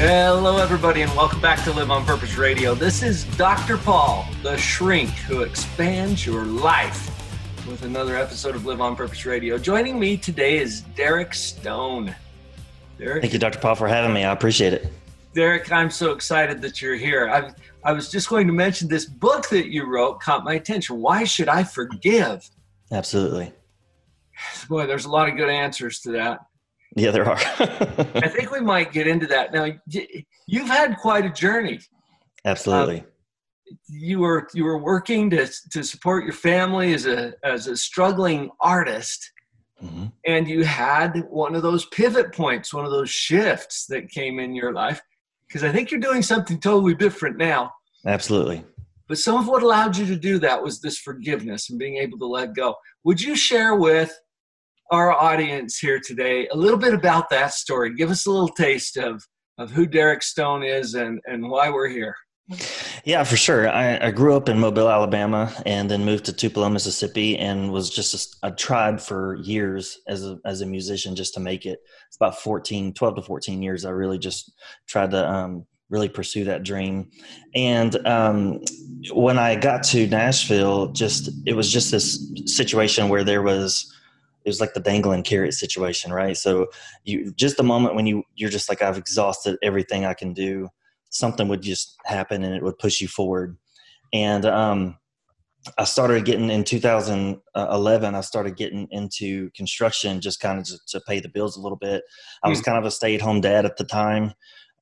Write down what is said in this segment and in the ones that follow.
Hello, everybody, and welcome back to Live on Purpose Radio. This is Dr. Paul, the shrink who expands your life with another episode of Live on Purpose Radio. Joining me today is Derek Stone. Derek. Thank you, Dr. Paul, for having me. I appreciate it. Derek, I'm so excited that you're here. I, I was just going to mention this book that you wrote caught my attention. Why should I forgive? Absolutely. Boy, there's a lot of good answers to that. Yeah, there are. I think we might get into that. Now, you've had quite a journey. Absolutely. Um, you were you were working to to support your family as a as a struggling artist, mm-hmm. and you had one of those pivot points, one of those shifts that came in your life. Because I think you're doing something totally different now. Absolutely. But some of what allowed you to do that was this forgiveness and being able to let go. Would you share with our audience here today a little bit about that story. Give us a little taste of, of who Derek Stone is and, and why we're here. Yeah, for sure. I, I grew up in Mobile, Alabama, and then moved to Tupelo, Mississippi, and was just a tried for years as a as a musician just to make it. It's about 14, 12 to 14 years. I really just tried to um, really pursue that dream. And um, when I got to Nashville, just it was just this situation where there was it was like the dangling carrot situation, right? So you just the moment when you you're just like I've exhausted everything I can do, something would just happen and it would push you forward. And um, I started getting in 2011. I started getting into construction just kind of to, to pay the bills a little bit. I was hmm. kind of a stay-at-home dad at the time,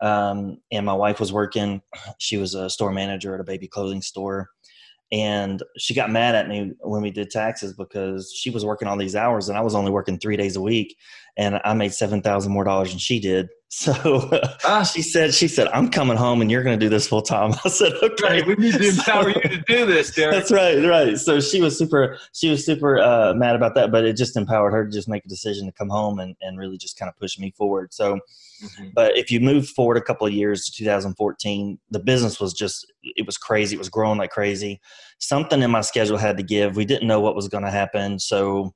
um, and my wife was working. She was a store manager at a baby clothing store, and she got mad at me when we did taxes because she was working all these hours and I was only working three days a week and I made seven thousand more dollars than she did. So ah. she said, "She said I'm coming home and you're going to do this full time." I said, "Okay, right, we need to empower you to do this, Derek." That's right, right. So she was super, she was super uh, mad about that, but it just empowered her to just make a decision to come home and and really just kind of push me forward. So, mm-hmm. but if you move forward a couple of years to 2014, the business was just it was crazy. It was growing like crazy. Something in my schedule had to give. We didn't know what was going to happen, so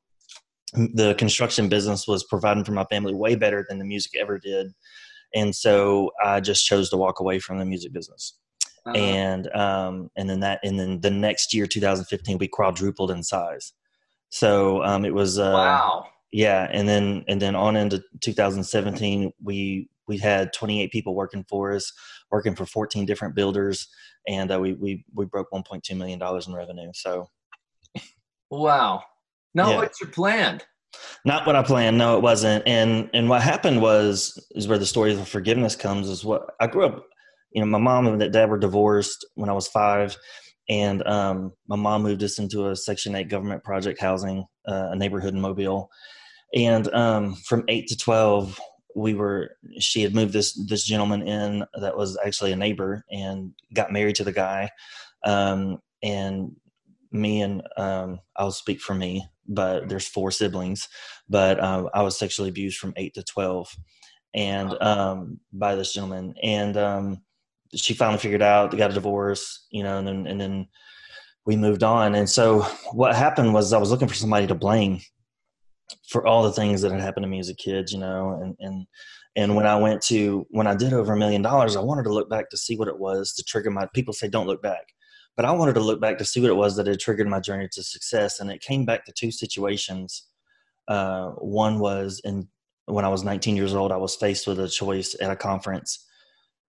the construction business was providing for my family way better than the music ever did. And so i just chose to walk away from the music business. Uh-huh. and um and then that and then the next year 2015 we quadrupled in size. So um it was uh wow. yeah and then and then on into 2017 we we had 28 people working for us working for 14 different builders and uh, we we we broke 1.2 million dollars in revenue so. Wow not yeah. what you planned. Not what I planned. No, it wasn't. And and what happened was is where the story of forgiveness comes. Is what I grew up. You know, my mom and dad were divorced when I was five, and um, my mom moved us into a Section Eight government project housing, uh, a neighborhood in Mobile. And um, from eight to twelve, we were. She had moved this this gentleman in that was actually a neighbor, and got married to the guy. Um, and me and um, I'll speak for me, but there's four siblings. But um, I was sexually abused from eight to twelve, and um, by this gentleman. And um, she finally figured out, they got a divorce, you know, and then and then we moved on. And so what happened was I was looking for somebody to blame for all the things that had happened to me as a kid, you know, and and and when I went to when I did over a million dollars, I wanted to look back to see what it was to trigger my people say don't look back but I wanted to look back to see what it was that had triggered my journey to success. And it came back to two situations. Uh, one was in when I was 19 years old, I was faced with a choice at a conference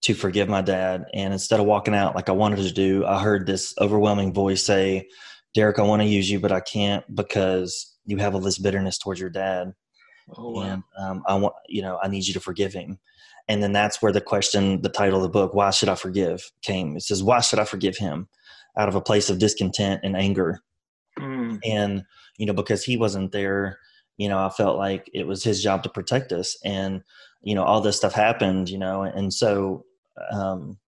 to forgive my dad. And instead of walking out like I wanted to do, I heard this overwhelming voice say, Derek, I want to use you, but I can't because you have all this bitterness towards your dad. Oh, wow. And um, I want, you know, I need you to forgive him. And then that's where the question, the title of the book, Why Should I Forgive, came. It says, Why should I forgive him? Out of a place of discontent and anger. Mm. And, you know, because he wasn't there, you know, I felt like it was his job to protect us. And, you know, all this stuff happened, you know, and so um,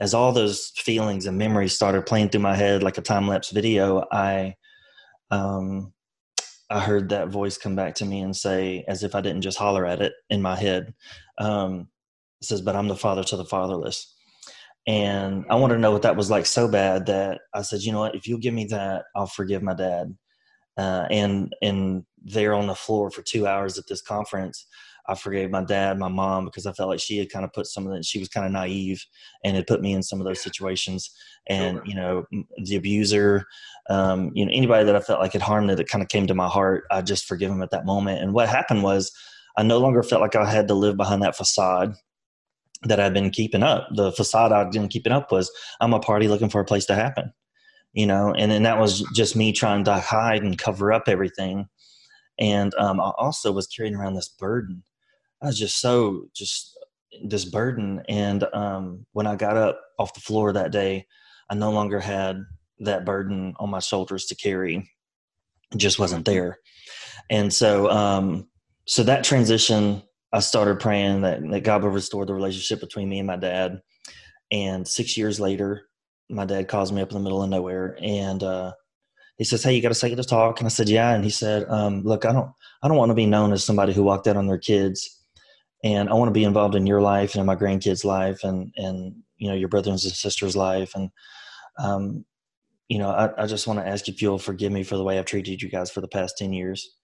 as all those feelings and memories started playing through my head like a time lapse video, I, um, I heard that voice come back to me and say, as if I didn't just holler at it in my head, um, it says, "But I'm the father to the fatherless." And I wanted to know what that was like so bad that I said, you know what, if you'll give me that, I'll forgive my dad. Uh, and and there on the floor for two hours at this conference, I forgave my dad, my mom, because I felt like she had kind of put some of that. She was kind of naive and had put me in some of those situations. And sure. you know, the abuser, um, you know, anybody that I felt like had harmed me that kind of came to my heart, I just forgive him at that moment. And what happened was, I no longer felt like I had to live behind that facade that I've been keeping up. The facade I've been keeping up was I'm a party looking for a place to happen, you know, and then that was just me trying to hide and cover up everything. And um, I also was carrying around this burden. I was just so just this burden. And um, when I got up off the floor that day, I no longer had that burden on my shoulders to carry. It just wasn't there. And so, um, so that transition I started praying that, that God would restore the relationship between me and my dad. And six years later, my dad calls me up in the middle of nowhere and uh, he says, "Hey, you got a second to talk?" And I said, "Yeah." And he said, um, "Look, I don't, I don't want to be known as somebody who walked out on their kids, and I want to be involved in your life and in my grandkids' life, and and you know your brothers and sisters' life, and um, you know, I, I just want to ask if you'll forgive me for the way I've treated you guys for the past ten years."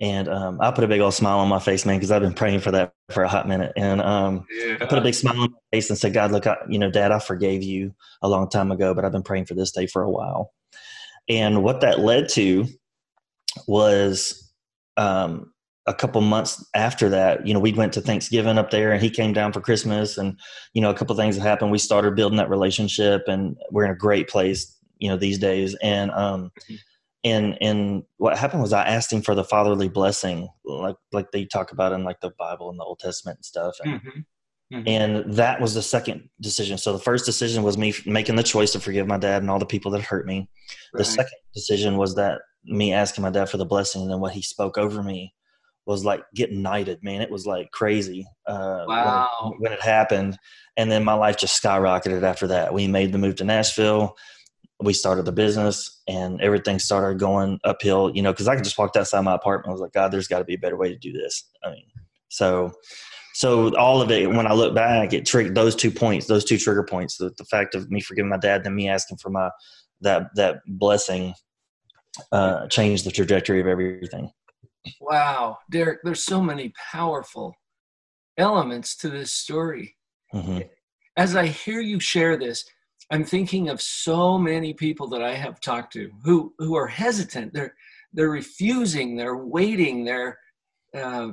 And um, I put a big old smile on my face, man, because I've been praying for that for a hot minute. And um, yeah. I put a big smile on my face and said, God, look, I, you know, Dad, I forgave you a long time ago, but I've been praying for this day for a while. And what that led to was um, a couple months after that, you know, we went to Thanksgiving up there and he came down for Christmas and, you know, a couple things that happened. We started building that relationship and we're in a great place, you know, these days. And, um, mm-hmm and and what happened was I asked him for the fatherly blessing, like like they talk about in like the Bible and the Old Testament and stuff. And, mm-hmm. Mm-hmm. and that was the second decision. So the first decision was me making the choice to forgive my dad and all the people that hurt me. Right. The second decision was that me asking my dad for the blessing, and then what he spoke over me was like getting knighted. Man, it was like crazy. Uh, wow. When when it happened, and then my life just skyrocketed after that. We made the move to Nashville we started the business and everything started going uphill, you know, because I could just walk outside my apartment. I was like, God, there's got to be a better way to do this. I mean, so, so all of it, when I look back, it triggered those two points, those two trigger points, the, the fact of me forgiving my dad, then me asking for my, that, that blessing, uh, changed the trajectory of everything. Wow. Derek, there's so many powerful elements to this story. Mm-hmm. As I hear you share this, I'm thinking of so many people that I have talked to who who are hesitant. They're they're refusing. They're waiting. They're uh,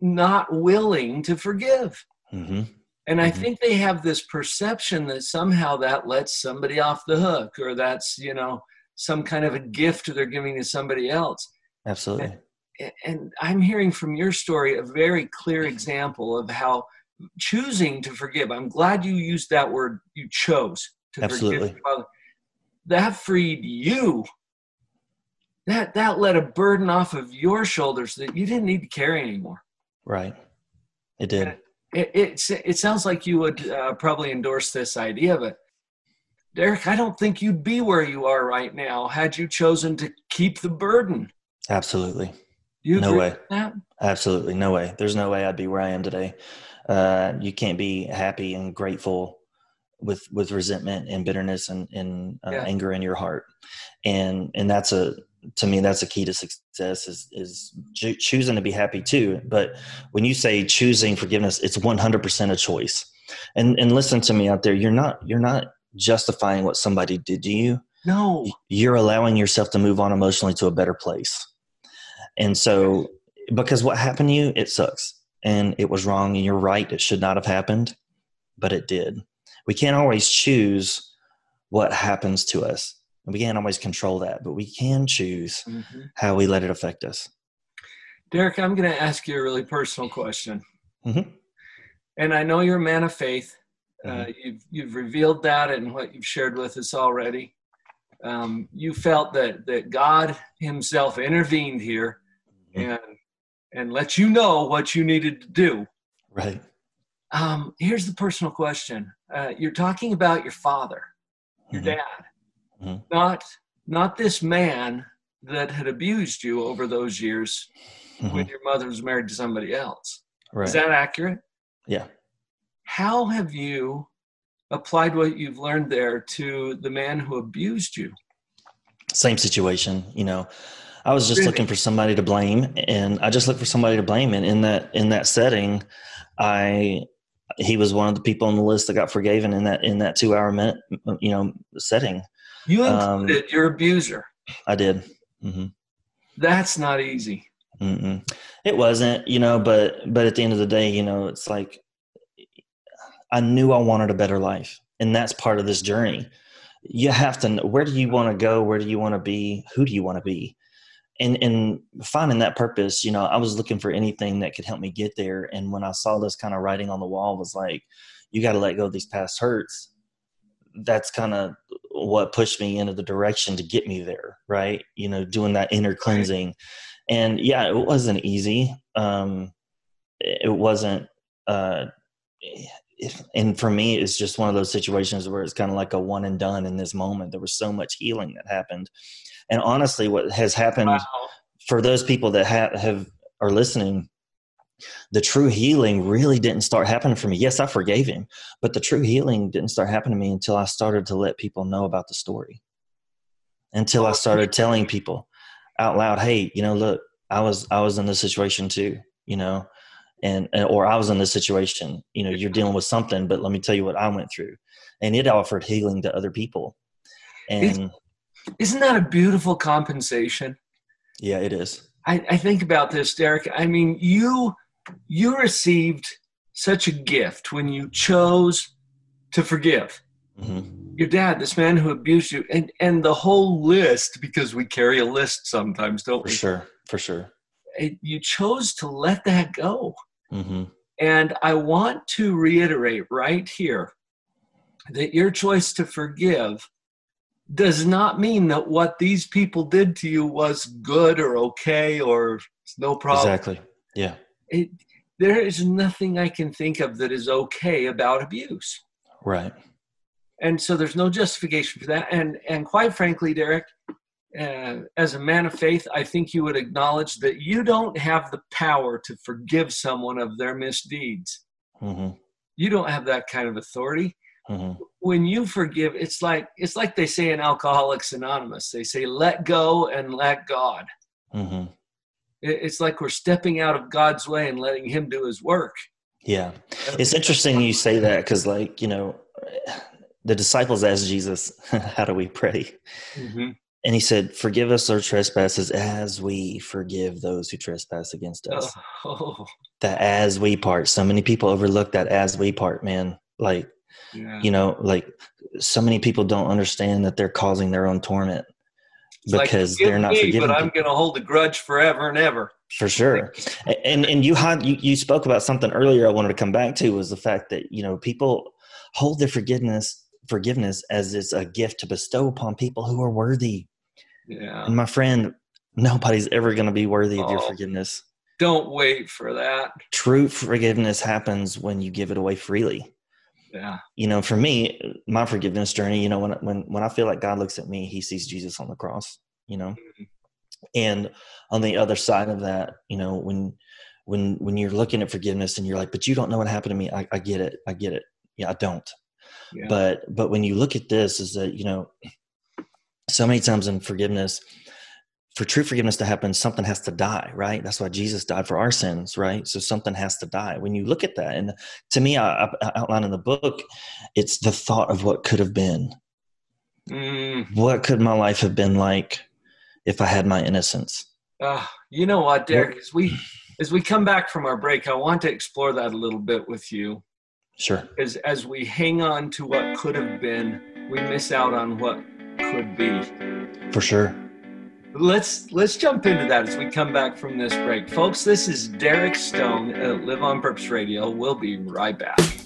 not willing to forgive. Mm-hmm. And I mm-hmm. think they have this perception that somehow that lets somebody off the hook, or that's you know some kind of a gift they're giving to somebody else. Absolutely. And, and I'm hearing from your story a very clear example of how choosing to forgive. I'm glad you used that word. You chose to Absolutely. forgive. That freed you. That that let a burden off of your shoulders that you didn't need to carry anymore. Right. It did. It, it, it, sounds like you would uh, probably endorse this idea, but Derek, I don't think you'd be where you are right now had you chosen to keep the burden. Absolutely. You no way. Absolutely. No way. There's no way I'd be where I am today uh, you can't be happy and grateful with with resentment and bitterness and, and uh, yeah. anger in your heart. And and that's a to me that's a key to success is is choosing to be happy too. But when you say choosing forgiveness it's 100% a choice. And and listen to me out there you're not you're not justifying what somebody did to you. No. You're allowing yourself to move on emotionally to a better place. And so because what happened to you it sucks and it was wrong and you're right it should not have happened but it did we can't always choose what happens to us and we can't always control that but we can choose mm-hmm. how we let it affect us derek i'm going to ask you a really personal question mm-hmm. and i know you're a man of faith uh, mm-hmm. uh, you've, you've revealed that and what you've shared with us already um, you felt that that god himself intervened here mm-hmm. and and let you know what you needed to do. Right. Um, here's the personal question. Uh, you're talking about your father, your mm-hmm. dad, mm-hmm. not not this man that had abused you over those years mm-hmm. when your mother was married to somebody else. Right. Is that accurate? Yeah. How have you applied what you've learned there to the man who abused you? Same situation, you know. I was just looking for somebody to blame and I just looked for somebody to blame and in that in that setting I he was one of the people on the list that got forgiven in that in that 2 hour minute you know setting. You included um, your abuser. I did. Mm-hmm. That's not easy. Mm-mm. It wasn't, you know, but but at the end of the day, you know, it's like I knew I wanted a better life, and that's part of this journey. You have to know where do you want to go, where do you want to be, who do you want to be, and and finding that purpose. You know, I was looking for anything that could help me get there, and when I saw this kind of writing on the wall, was like, you got to let go of these past hurts. That's kind of what pushed me into the direction to get me there, right? You know, doing that inner cleansing. And yeah, it wasn't easy. Um, it wasn't, uh, if, and for me, it's just one of those situations where it's kind of like a one and done in this moment. There was so much healing that happened. And honestly, what has happened wow. for those people that have, have are listening, the true healing really didn't start happening for me. Yes, I forgave him, but the true healing didn't start happening to me until I started to let people know about the story. Until I started telling people out loud, "Hey, you know, look, I was I was in this situation too, you know, and, and or I was in this situation. You know, you're dealing with something, but let me tell you what I went through." And it offered healing to other people. And isn't that a beautiful compensation? Yeah, it is. I, I think about this, Derek. I mean, you you received such a gift when you chose to forgive. Mm-hmm. Your dad, this man who abused you, and and the whole list because we carry a list sometimes, don't for we? For sure, for sure. You chose to let that go, mm-hmm. and I want to reiterate right here that your choice to forgive does not mean that what these people did to you was good or okay or no problem. Exactly. Yeah it, there is nothing I can think of that is okay about abuse. Right. And so there's no justification for that. And and quite frankly, Derek, uh, as a man of faith, I think you would acknowledge that you don't have the power to forgive someone of their misdeeds. Mm-hmm. You don't have that kind of authority. Mm-hmm. When you forgive, it's like it's like they say in Alcoholics Anonymous. They say, "Let go and let God." Mm-hmm it's like we're stepping out of God's way and letting Him do His work. Yeah, it's interesting you say that because, like, you know, the disciples asked Jesus, "How do we pray?" Mm-hmm. And he said, "Forgive us our trespasses, as we forgive those who trespass against us." Oh. That "as we" part. So many people overlook that "as we" part, man. Like, yeah. you know, like so many people don't understand that they're causing their own torment because like, they're not me, forgiving. But I'm going to hold a grudge forever and ever. For sure. And and you had you, you spoke about something earlier I wanted to come back to was the fact that, you know, people hold their forgiveness forgiveness as it's a gift to bestow upon people who are worthy. Yeah. And my friend, nobody's ever going to be worthy oh, of your oh. forgiveness. Don't wait for that. True forgiveness happens when you give it away freely yeah. You know for me my forgiveness journey you know when when when i feel like god looks at me he sees jesus on the cross you know? Mm-hmm. and on the other side of that you know when when when you're looking at forgiveness and you're like but you don't know what happened to me i, I get it. I get it. Yeah i don't. Yeah. but but when you look at this is that you know so many times in forgiveness for true forgiveness to happen, something has to die, right? That's why Jesus died for our sins, right? So something has to die. When you look at that, and to me, I, I outline in the book, it's the thought of what could have been. Mm. What could my life have been like if I had my innocence? Uh, you know what, Derek? As we as we come back from our break, I want to explore that a little bit with you. Sure. As as we hang on to what could have been, we miss out on what could be. For sure let's let's jump into that as we come back from this break. Folks this is derek stone at live on purpose radio. We'll be right back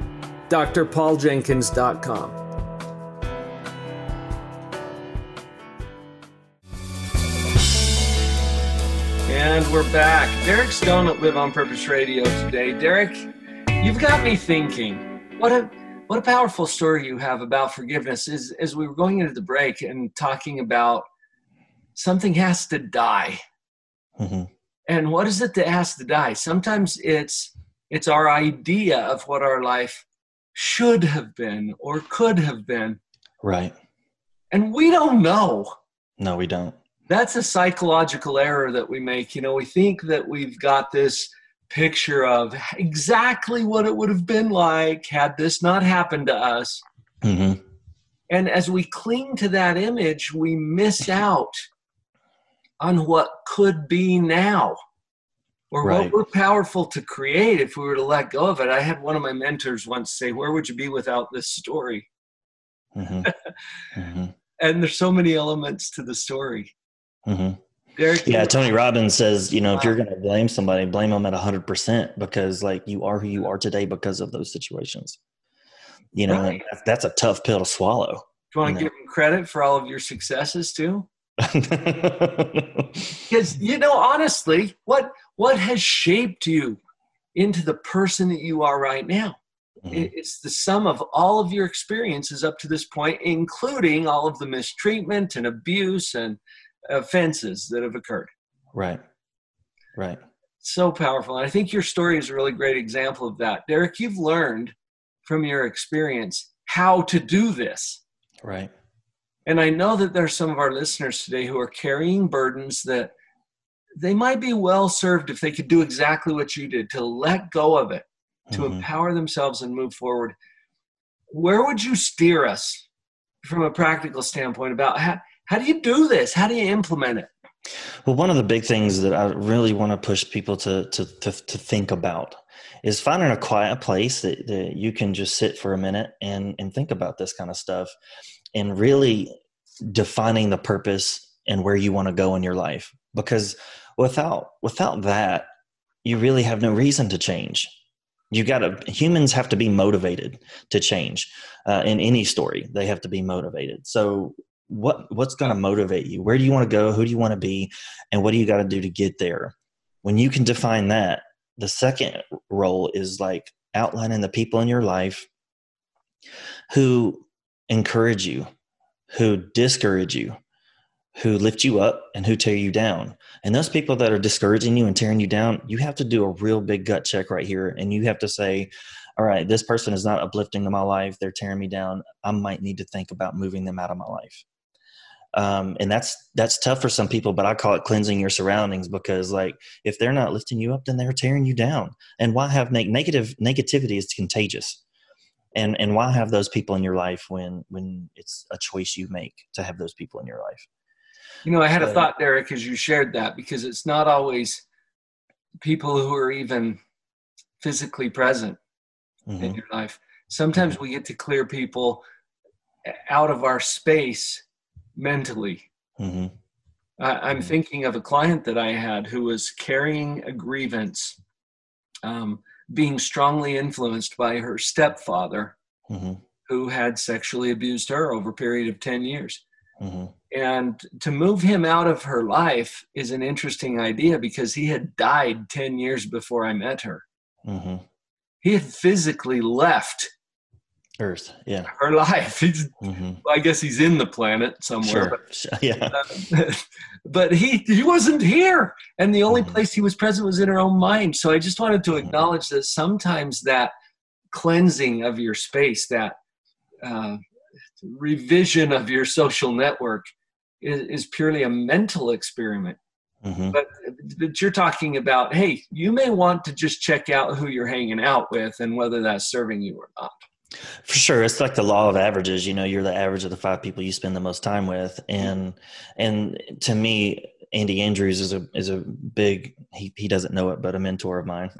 drpauljenkins.com. And we're back. Derek Stone at Live on Purpose Radio today. Derek, you've got me thinking. What a what a powerful story you have about forgiveness. Is as we were going into the break and talking about something has to die. Mm-hmm. And what is it that has to die? Sometimes it's it's our idea of what our life should have been or could have been. Right. And we don't know. No, we don't. That's a psychological error that we make. You know, we think that we've got this picture of exactly what it would have been like had this not happened to us. Mm-hmm. And as we cling to that image, we miss out on what could be now or right. what we're powerful to create if we were to let go of it. I had one of my mentors once say, Where would you be without this story? Mm-hmm. mm-hmm. And there's so many elements to the story. Mm-hmm. Derek, yeah, Tony Robbins says, you know, wow. if you're going to blame somebody, blame them at 100% because, like, you are who you are today because of those situations. You know, right. that's, that's, a tough pill to swallow. Do you want to give them credit for all of your successes too? Because you know honestly what what has shaped you into the person that you are right now? Mm-hmm. it's the sum of all of your experiences up to this point including all of the mistreatment and abuse and offenses that have occurred. Right. Right. So powerful. And i think your story is a really great example of that. Derek you've learned from your experience how to do this. Right and I know that there's some of our listeners today who are carrying burdens that they might be well served if they could do exactly what you did to let go of it, to mm-hmm. empower themselves and move forward. Where would you steer us from a practical standpoint about how, how do you do this? How do you implement it? Well, one of the big things that I really want to push people to, to, to, to think about is finding a quiet place that, that you can just sit for a minute and, and think about this kind of stuff and really defining the purpose and where you want to go in your life. Because without without that you really have no reason to change. You got to humans have to be motivated to change uh, in any story. They have to be motivated. So what what's going to motivate you? Where do you want to go? Who do you want to be? And what do you got to do to get there? When you can define that the second role is like outlining the people in your life who encourage you, who discourage you, who lift you up and who tear you down. And those people that are discouraging you and tearing you down, you have to do a real big gut check right here. And you have to say, all right, this person is not uplifting to my life. They're tearing me down. I might need to think about moving them out of my life. Um, and that's that's tough for some people, but I call it cleansing your surroundings because, like, if they're not lifting you up, then they're tearing you down. And why have ne- negative negativity is contagious and and why have those people in your life when when it's a choice you make to have those people in your life you know i had so, a thought derek as you shared that because it's not always people who are even physically present mm-hmm. in your life sometimes mm-hmm. we get to clear people out of our space mentally mm-hmm. I, am mm-hmm. thinking of a client that i had who was carrying a grievance um, being strongly influenced by her stepfather, mm-hmm. who had sexually abused her over a period of 10 years. Mm-hmm. And to move him out of her life is an interesting idea because he had died 10 years before I met her. Mm-hmm. He had physically left Earth, yeah. Our life. He's, mm-hmm. I guess he's in the planet somewhere. Sure. But, yeah. Uh, but he he wasn't here, and the only mm-hmm. place he was present was in our own mind. So I just wanted to mm-hmm. acknowledge that sometimes that cleansing of your space, that uh, revision of your social network, is, is purely a mental experiment. Mm-hmm. But, but you're talking about, hey, you may want to just check out who you're hanging out with and whether that's serving you or not. For sure, it's like the law of averages. You know, you're the average of the five people you spend the most time with, and and to me, Andy Andrews is a is a big. He he doesn't know it, but a mentor of mine.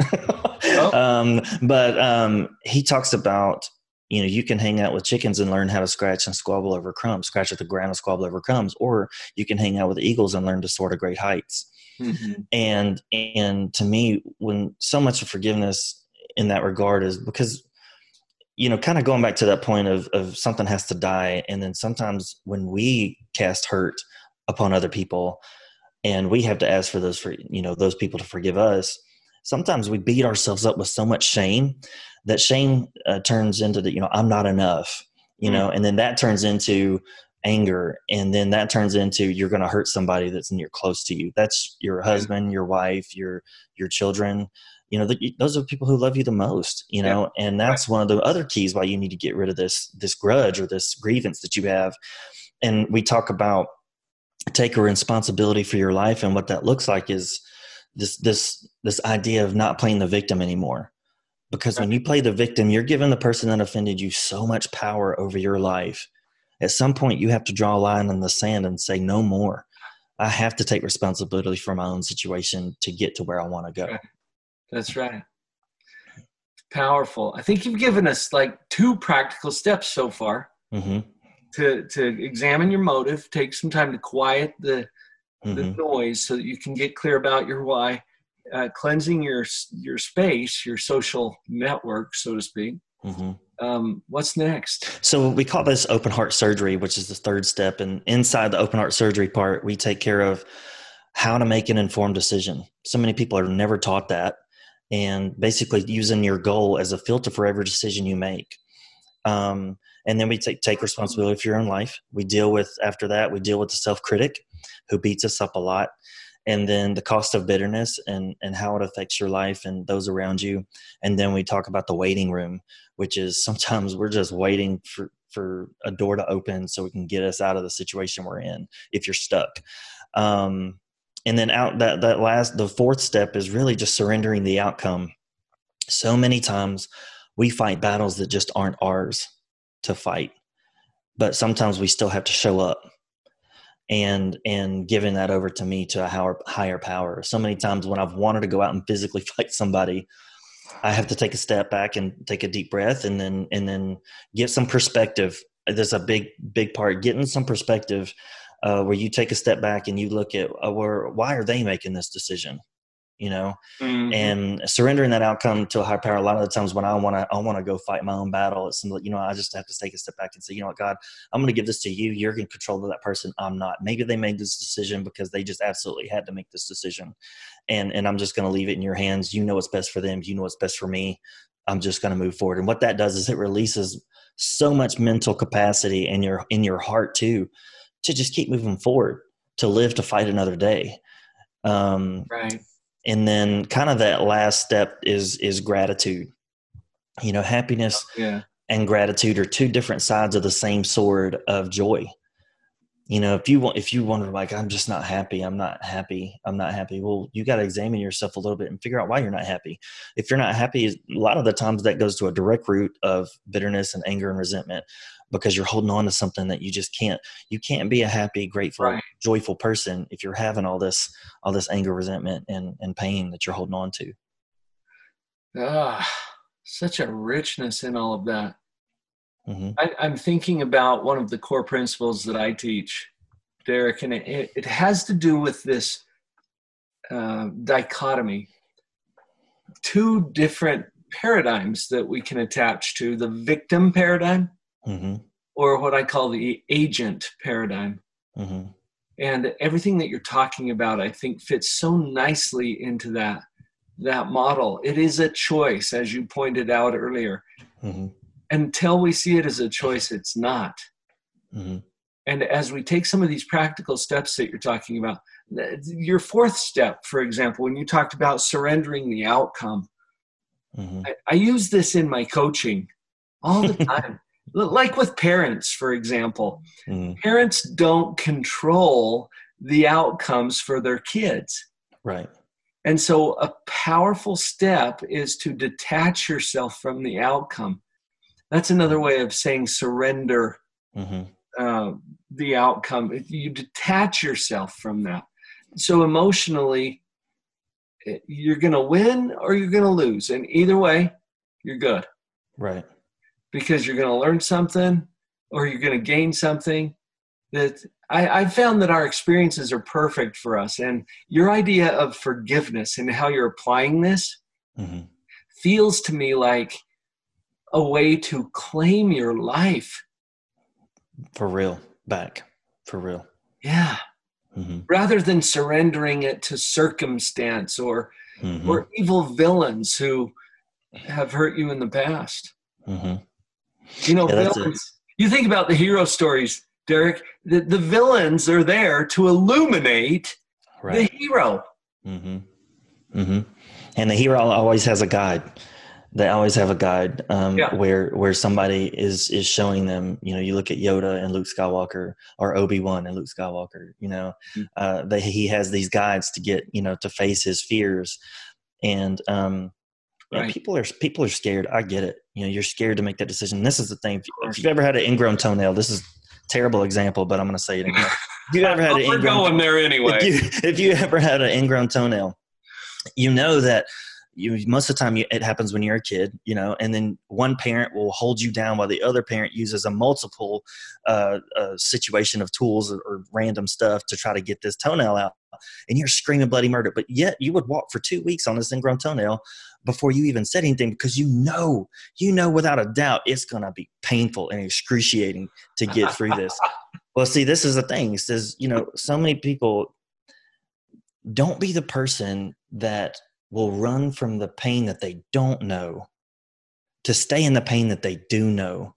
oh. um, but um, he talks about you know you can hang out with chickens and learn how to scratch and squabble over crumbs, scratch at the ground and squabble over crumbs, or you can hang out with eagles and learn to soar to great heights. Mm-hmm. And and to me, when so much of forgiveness in that regard is because you know, kind of going back to that point of, of something has to die. And then sometimes when we cast hurt upon other people and we have to ask for those, for, you know, those people to forgive us, sometimes we beat ourselves up with so much shame that shame uh, turns into the, you know, I'm not enough, you mm-hmm. know, and then that turns into anger. And then that turns into, you're going to hurt somebody that's near close to you. That's your husband, your wife, your, your children, you know the, those are the people who love you the most you know yeah. and that's right. one of the other keys why you need to get rid of this this grudge or this grievance that you have and we talk about take a responsibility for your life and what that looks like is this this this idea of not playing the victim anymore because when you play the victim you're giving the person that offended you so much power over your life at some point you have to draw a line in the sand and say no more i have to take responsibility for my own situation to get to where i want to go. That's right. Powerful. I think you've given us like two practical steps so far mm-hmm. to to examine your motive, take some time to quiet the mm-hmm. the noise so that you can get clear about your why, uh, cleansing your your space, your social network, so to speak. Mm-hmm. Um, what's next? So we call this open heart surgery, which is the third step. And inside the open heart surgery part, we take care of how to make an informed decision. So many people are never taught that and basically using your goal as a filter for every decision you make. Um, and then we take, take responsibility for your own life. We deal with, after that, we deal with the self critic who beats us up a lot. And then the cost of bitterness and, and how it affects your life and those around you. And then we talk about the waiting room, which is sometimes we're just waiting for, for a door to open so we can get us out of the situation we're in if you're stuck. Um, and then out that that last the fourth step is really just surrendering the outcome. So many times we fight battles that just aren't ours to fight but sometimes we still have to show up and and giving that over to me to a higher, higher power. So many times when i've wanted to go out and physically fight somebody i have to take a step back and take a deep breath and then and then get some perspective. There's a big big part getting some perspective uh, where you take a step back and you look at uh, where why are they making this decision you know? Mm-hmm. and surrendering that outcome to a higher power a lot of the times when i want to i want to go fight my own battle it's something you know i just have to take a step back and say you know what god i'm going to give this to you. You're in control of that person. I'm not. Maybe they made this decision because they just absolutely had to make this decision. And and i'm just going to leave it in your hands. You know what's best for them. You know what's best for me. I'm just going to move forward. And what that does is it releases so much mental capacity in your in your heart too to just keep moving forward, to live to fight another day. Um, right. And then kind of that last step is is gratitude. You know, happiness yeah. and gratitude are two different sides of the same sword of joy you know if you want if you wonder like i'm just not happy i'm not happy i'm not happy well you got to examine yourself a little bit and figure out why you're not happy if you're not happy a lot of the times that goes to a direct root of bitterness and anger and resentment because you're holding on to something that you just can't you can't be a happy grateful right. joyful person if you're having all this all this anger resentment and and pain that you're holding on to ah such a richness in all of that Mm-hmm. I, am thinking about one of the core principles that I teach, Derek, and it, it has to do with this uh, dichotomy. Two different paradigms that we can attach to the victim paradigm mm-hmm. or what I call the agent paradigm. Mm-hmm. And everything that you're talking about, I think, fits so nicely into that that model. It is a choice, as you pointed out earlier. Mm-hmm until we see it as a choice, it's not. Mm-hmm. And as we take some of these practical steps that you're talking about, your fourth step, for example, when you talked about surrendering the outcome, Mm-hmm. I, I use this in my coaching all the time. Like with parents, for example, Mm-hmm. parents don't control the outcomes for their kids. Right. And so, a powerful step is to detach yourself from the outcome. That's another way of saying surrender Mm-hmm. uh, the outcome. You detach yourself from that. So, emotionally, eh, you're going to win or you're going to lose. And either way, you're good Right. Because you're going to learn something or you're going to gain something that I, I found that our experiences are perfect for us and your idea of forgiveness and how you're applying this Mm-hmm. feels to me like a way to claim your life For real. Back. For real. yeah Mm-hmm. rather than surrendering it to circumstance or Mm-hmm. or evil villains who have hurt you in the past mm-hmm. You know Yeah, villains you think about the hero stories derek the, the villains are there to illuminate Right. the hero Mm-hmm. Mm-hmm. And the hero always has a guide. They always have a guide um, Yeah. where where somebody is is showing them. You know, you look at Yoda and Luke Skywalker, or Obi Wan and Luke Skywalker. You know, Mhm. uh, they, he has these guides to get you know to face his fears, and um, you know, people are people are scared. I get it. You know, you're scared to make that decision. This is the thing. If, you've ever had an ingrown toenail, this is a terrible example, but I'm going to say it anyway. If you ever had an ingrown going there anyway if you if you ever had an ingrown toenail, you know that you most of the time you, it happens when you're a kid, you know, and then one parent will hold you down while the other parent uses a multiple uh, uh, situation of tools or, or random stuff to try to get this toenail out, and you're screaming bloody murder. But yet you would walk for two weeks on this ingrown toenail before you even said anything because you know, you know without a doubt it's going to be painful and excruciating to get through this. Well, see, this is the thing. It says, you know, so many people don't be the person that will run from the pain that they don't know to stay in the pain that they do know.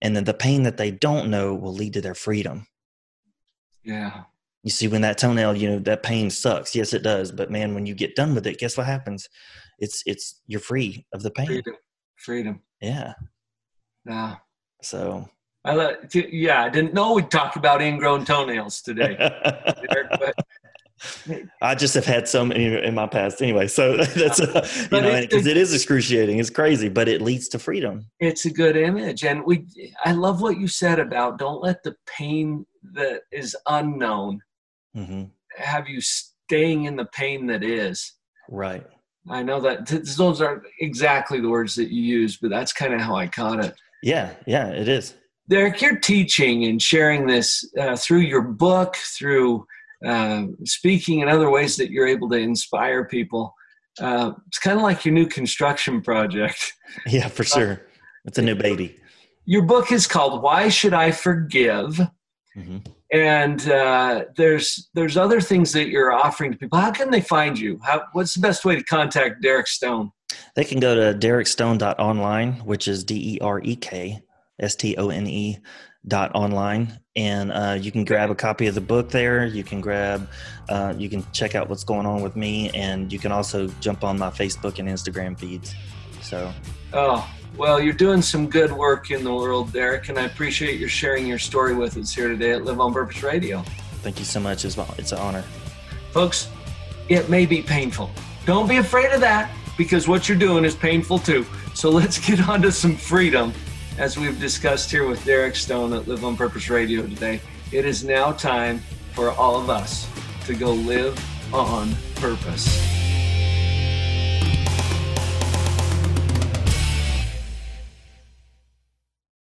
And then the pain that they don't know will lead to their freedom. yeah You see, when that toenail, you know, that pain sucks. Yes, it does. But man, when you get done with it, guess what happens? It's it's you're free of the pain. freedom freedom Yeah. yeah So I let, yeah, I didn't know we'd talk about ingrown toenails today. But I just have had so many in my past anyway. So that's, uh, you know, because it is excruciating. It's crazy, but it leads to freedom. it's a good image, and we. I love what you said about don't let the pain that is unknown hmm have you staying in the pain that is. Right. I know that th- those aren't exactly the words that you use, but that's kind of how I caught it. Yeah. Yeah, it is. Derek, you're teaching and sharing this uh, through your book, through uh, speaking, and other ways that you're able to inspire people. Uh, it's kind of like your new construction project. Yeah, for sure. It's a new baby. Your book is called "Why Should I Forgive," hmm and uh, there's there's other things that you're offering to people. How can they find you? How, what's the best way to contact Derek Stone? They can go to derekstone.online, which is D E R E K S T O N E dot online and uh, you can grab a copy of the book there you can grab uh, you can check out what's going on with me and you can also jump on my facebook and instagram feeds so Oh, well, you're doing some good work in the world, Derek, and I appreciate your sharing your story with us here today at Live on Purpose Radio. thank you so much it's, it's an honor Folks, it may be painful. Don't be afraid of that because what you're doing is painful too. So let's get on to some freedom as we've discussed here with Derek Stone at Live on Purpose Radio today. It is now time for all of us to go live on purpose.